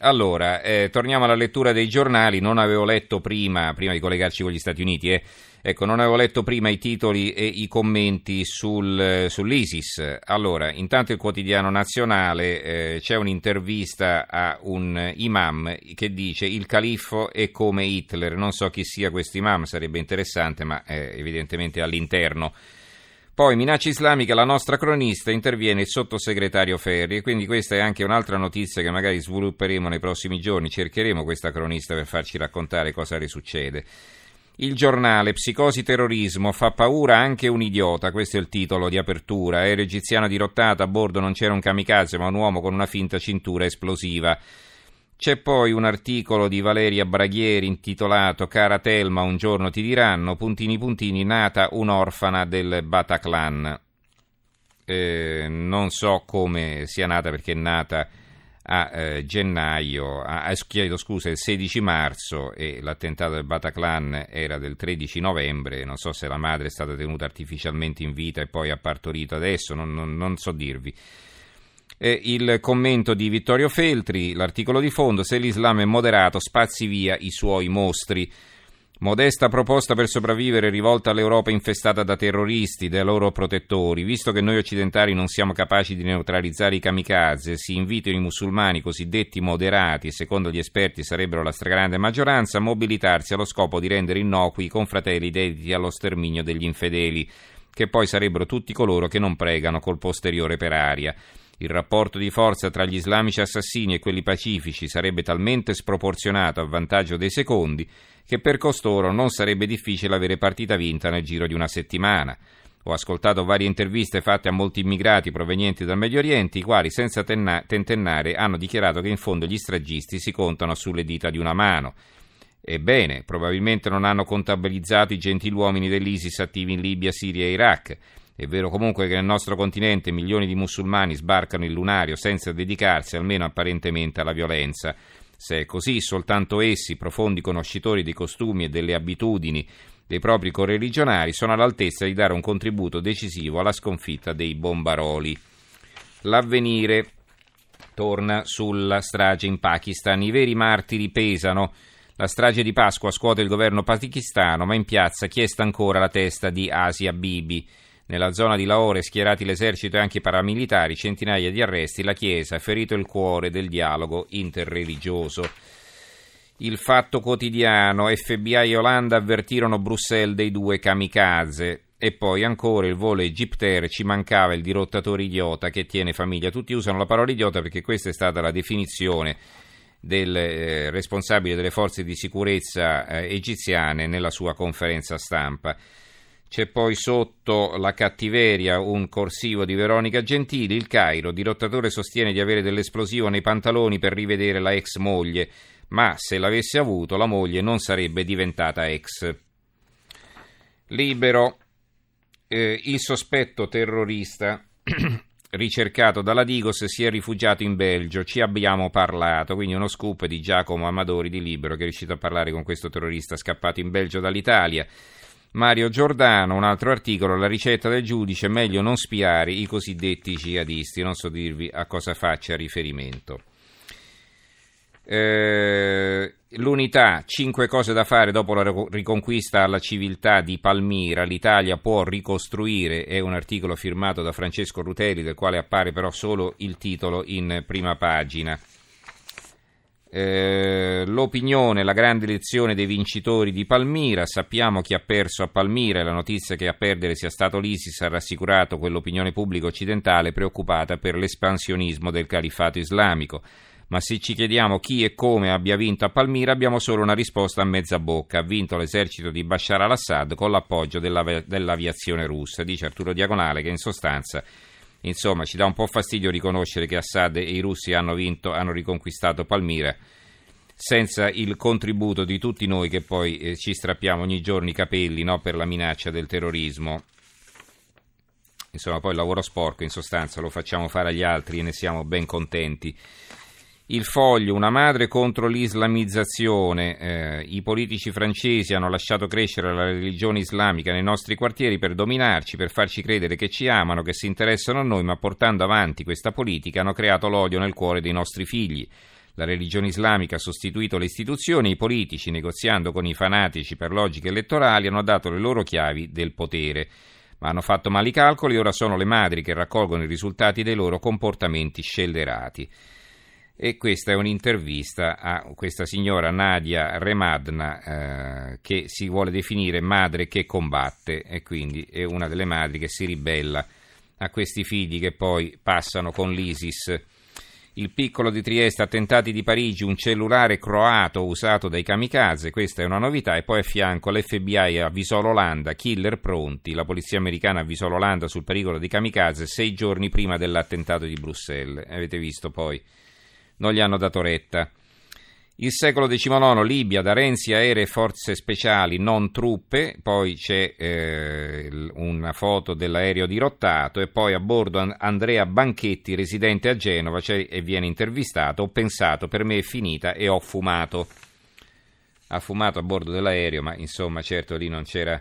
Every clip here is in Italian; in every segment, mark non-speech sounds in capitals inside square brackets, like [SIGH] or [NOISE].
Allora, eh, torniamo alla lettura dei giornali. Non avevo letto prima, prima di collegarci con gli Stati Uniti, eh, ecco, non avevo letto prima i titoli e i commenti sul, sull'ISIS. Allora, intanto il quotidiano nazionale eh, c'è un'intervista a un imam che dice il califfo è come Hitler. Non so chi sia questo imam, sarebbe interessante, ma evidentemente all'interno. Poi, minaccia islamica, la nostra cronista interviene il sottosegretario Ferri, quindi questa è anche un'altra notizia che magari svilupperemo nei prossimi giorni, cercheremo questa cronista per farci raccontare cosa risuccede. Il giornale, psicosi terrorismo, fa paura anche un idiota, questo è il titolo di apertura, aereo egiziano dirottato, a bordo non c'era un kamikaze ma un uomo con una finta cintura esplosiva. C'è poi un articolo di Valeria Braghieri intitolato Cara Telma, un giorno ti diranno, puntini puntini, nata un'orfana del Bataclan. Eh, non so come sia nata perché è nata a eh, gennaio, a, a, chiedo scusa, il 16 marzo e l'attentato del Bataclan era del 13 novembre, non so se la madre è stata tenuta artificialmente in vita e poi ha partorito adesso, non, non, non so dirvi. Eh, il commento di Vittorio Feltri, l'articolo di fondo, se l'Islam è moderato spazi via i suoi mostri. Modesta proposta per sopravvivere rivolta all'Europa infestata da terroristi, dai loro protettori. Visto che noi occidentali non siamo capaci di neutralizzare i kamikaze, si invitano i musulmani cosiddetti moderati, secondo gli esperti sarebbero la stragrande maggioranza, a mobilitarsi allo scopo di rendere innocui i confratelli dediti allo sterminio degli infedeli, che poi sarebbero tutti coloro che non pregano col posteriore per aria. Il rapporto di forza tra gli islamici assassini e quelli pacifici sarebbe talmente sproporzionato a vantaggio dei secondi che per costoro non sarebbe difficile avere partita vinta nel giro di una settimana. Ho ascoltato varie interviste fatte a molti immigrati provenienti dal Medio Oriente, i quali senza tenna- tentennare hanno dichiarato che in fondo gli stragisti si contano sulle dita di una mano. Ebbene, probabilmente non hanno contabilizzato i gentiluomini dell'ISIS attivi in Libia, Siria e Iraq. È vero comunque che nel nostro continente milioni di musulmani sbarcano il lunario senza dedicarsi almeno apparentemente alla violenza. Se è così, soltanto essi, profondi conoscitori dei costumi e delle abitudini dei propri correligionari, sono all'altezza di dare un contributo decisivo alla sconfitta dei bombaroli. L'avvenire torna sulla strage in Pakistan. I veri martiri pesano. La strage di Pasqua scuote il governo pakistano, ma in piazza chiesta ancora la testa di Asia Bibi. Nella zona di Lahore, schierati l'esercito e anche i paramilitari, centinaia di arresti, la Chiesa ha ferito il cuore del dialogo interreligioso. Il fatto quotidiano, FBI e Olanda avvertirono Bruxelles dei due kamikaze. E poi ancora il volo Egyptair, ci mancava il dirottatore idiota che tiene famiglia. Tutti usano la parola idiota perché questa è stata la definizione del eh, responsabile delle forze di sicurezza eh, egiziane nella sua conferenza stampa. C'è poi sotto la cattiveria un corsivo di Veronica Gentili, il Cairo, dirottatore sostiene di avere dell'esplosivo nei pantaloni per rivedere la ex moglie, ma se l'avesse avuto la moglie non sarebbe diventata ex. Libero, eh, il sospetto terrorista [CLEARS THROAT] ricercato dalla Digos si è rifugiato in Belgio, ci abbiamo parlato, quindi uno scoop di Giacomo Amadori di Libero che è riuscito a parlare con questo terrorista scappato in Belgio dall'Italia. Mario Giordano, un altro articolo, la ricetta del giudice, meglio non spiare i cosiddetti jihadisti, non so dirvi a cosa faccia riferimento. Eh, l'unità, cinque cose da fare dopo la riconquista alla civiltà di Palmira, l'Italia può ricostruire, è un articolo firmato da Francesco Rutelli del quale appare però solo il titolo in prima pagina. Eh, l'opinione, la grande elezione dei vincitori di Palmira, sappiamo chi ha perso a Palmira e la notizia che a perdere sia stato l'ISIS ha rassicurato quell'opinione pubblica occidentale preoccupata per l'espansionismo del califato islamico. Ma se ci chiediamo chi e come abbia vinto a Palmira abbiamo solo una risposta a mezza bocca. Ha vinto l'esercito di Bashar al-Assad con l'appoggio della, dell'aviazione russa, dice Arturo Diagonale che in sostanza Insomma, ci dà un po' fastidio riconoscere che Assad e i russi hanno vinto, hanno riconquistato Palmira senza il contributo di tutti noi che poi eh, ci strappiamo ogni giorno i capelli no, per la minaccia del terrorismo. Insomma, poi il lavoro sporco in sostanza lo facciamo fare agli altri e ne siamo ben contenti. Il foglio, una madre contro l'islamizzazione. Eh, I politici francesi hanno lasciato crescere la religione islamica nei nostri quartieri per dominarci, per farci credere che ci amano, che si interessano a noi, ma portando avanti questa politica hanno creato l'odio nel cuore dei nostri figli. La religione islamica ha sostituito le istituzioni, i politici, negoziando con i fanatici per logiche elettorali, hanno dato le loro chiavi del potere. Ma hanno fatto mali calcoli e ora sono le madri che raccolgono i risultati dei loro comportamenti scellerati e questa è un'intervista a questa signora Nadia Remadna eh, che si vuole definire madre che combatte e quindi è una delle madri che si ribella a questi figli che poi passano con l'ISIS. Il piccolo di Trieste, attentati di Parigi, un cellulare croato usato dai kamikaze, questa è una novità, e poi a fianco l'FBI avvisò l'Olanda, killer pronti, la polizia americana avvisò l'Olanda sul pericolo di kamikaze sei giorni prima dell'attentato di Bruxelles. Avete visto poi non gli hanno dato retta. Il secolo XIX, Libia, da Renzi aerei e forze speciali, non truppe, poi c'è eh, una foto dell'aereo dirottato e poi a bordo Andrea Banchetti, residente a Genova, e viene intervistato, ho pensato, per me è finita e ho fumato. Ha fumato a bordo dell'aereo, ma insomma certo lì non c'era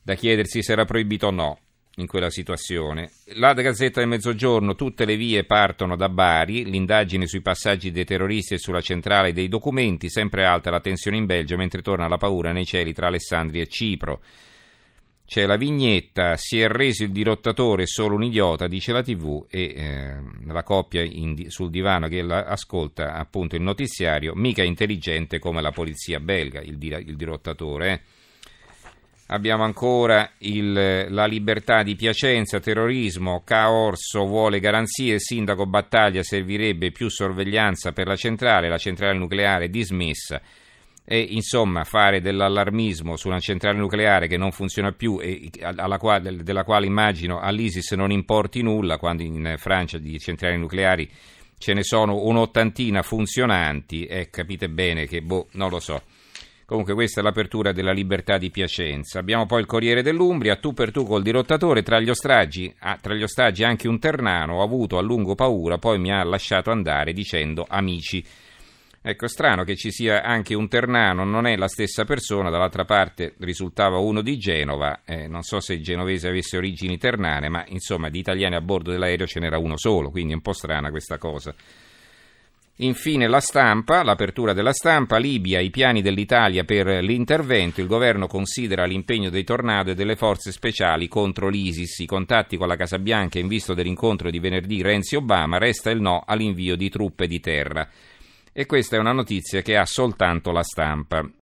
da chiedersi se era proibito o no in quella situazione. La Gazzetta del Mezzogiorno, tutte le vie partono da Bari, l'indagine sui passaggi dei terroristi e sulla centrale dei documenti, sempre alta la tensione in Belgio mentre torna la paura nei cieli tra Alessandria e Cipro. C'è la vignetta, si è reso il dirottatore solo un idiota, dice la TV, e eh, la coppia in, sul divano che ascolta appunto il notiziario, mica intelligente come la polizia belga, il, il dirottatore. Eh. Abbiamo ancora il, la libertà di Piacenza, terrorismo, Caorso vuole garanzie, sindaco battaglia servirebbe più sorveglianza per la centrale, la centrale nucleare dismessa e insomma fare dell'allarmismo su una centrale nucleare che non funziona più e quale, della quale immagino all'ISIS non importi nulla quando in Francia di centrali nucleari ce ne sono un'ottantina funzionanti e capite bene che boh, non lo so. Comunque questa è l'apertura della libertà di Piacenza. Abbiamo poi il Corriere dell'Umbria, tu per tu col dirottatore, tra gli ostaggi, ah, tra gli ostaggi anche un ternano, ho avuto a lungo paura, poi mi ha lasciato andare dicendo amici. Ecco, strano che ci sia anche un ternano, non è la stessa persona, dall'altra parte risultava uno di Genova, eh, non so se il genovese avesse origini ternane, ma insomma di italiani a bordo dell'aereo ce n'era uno solo, quindi è un po' strana questa cosa. Infine la stampa, l'apertura della stampa, Libia, i piani dell'Italia per l'intervento, il governo considera l'impegno dei tornado e delle forze speciali contro l'ISIS, i contatti con la Casa Bianca in vista dell'incontro di venerdì Renzi-Obama, resta il no all'invio di truppe di terra. E questa è una notizia che ha soltanto la stampa.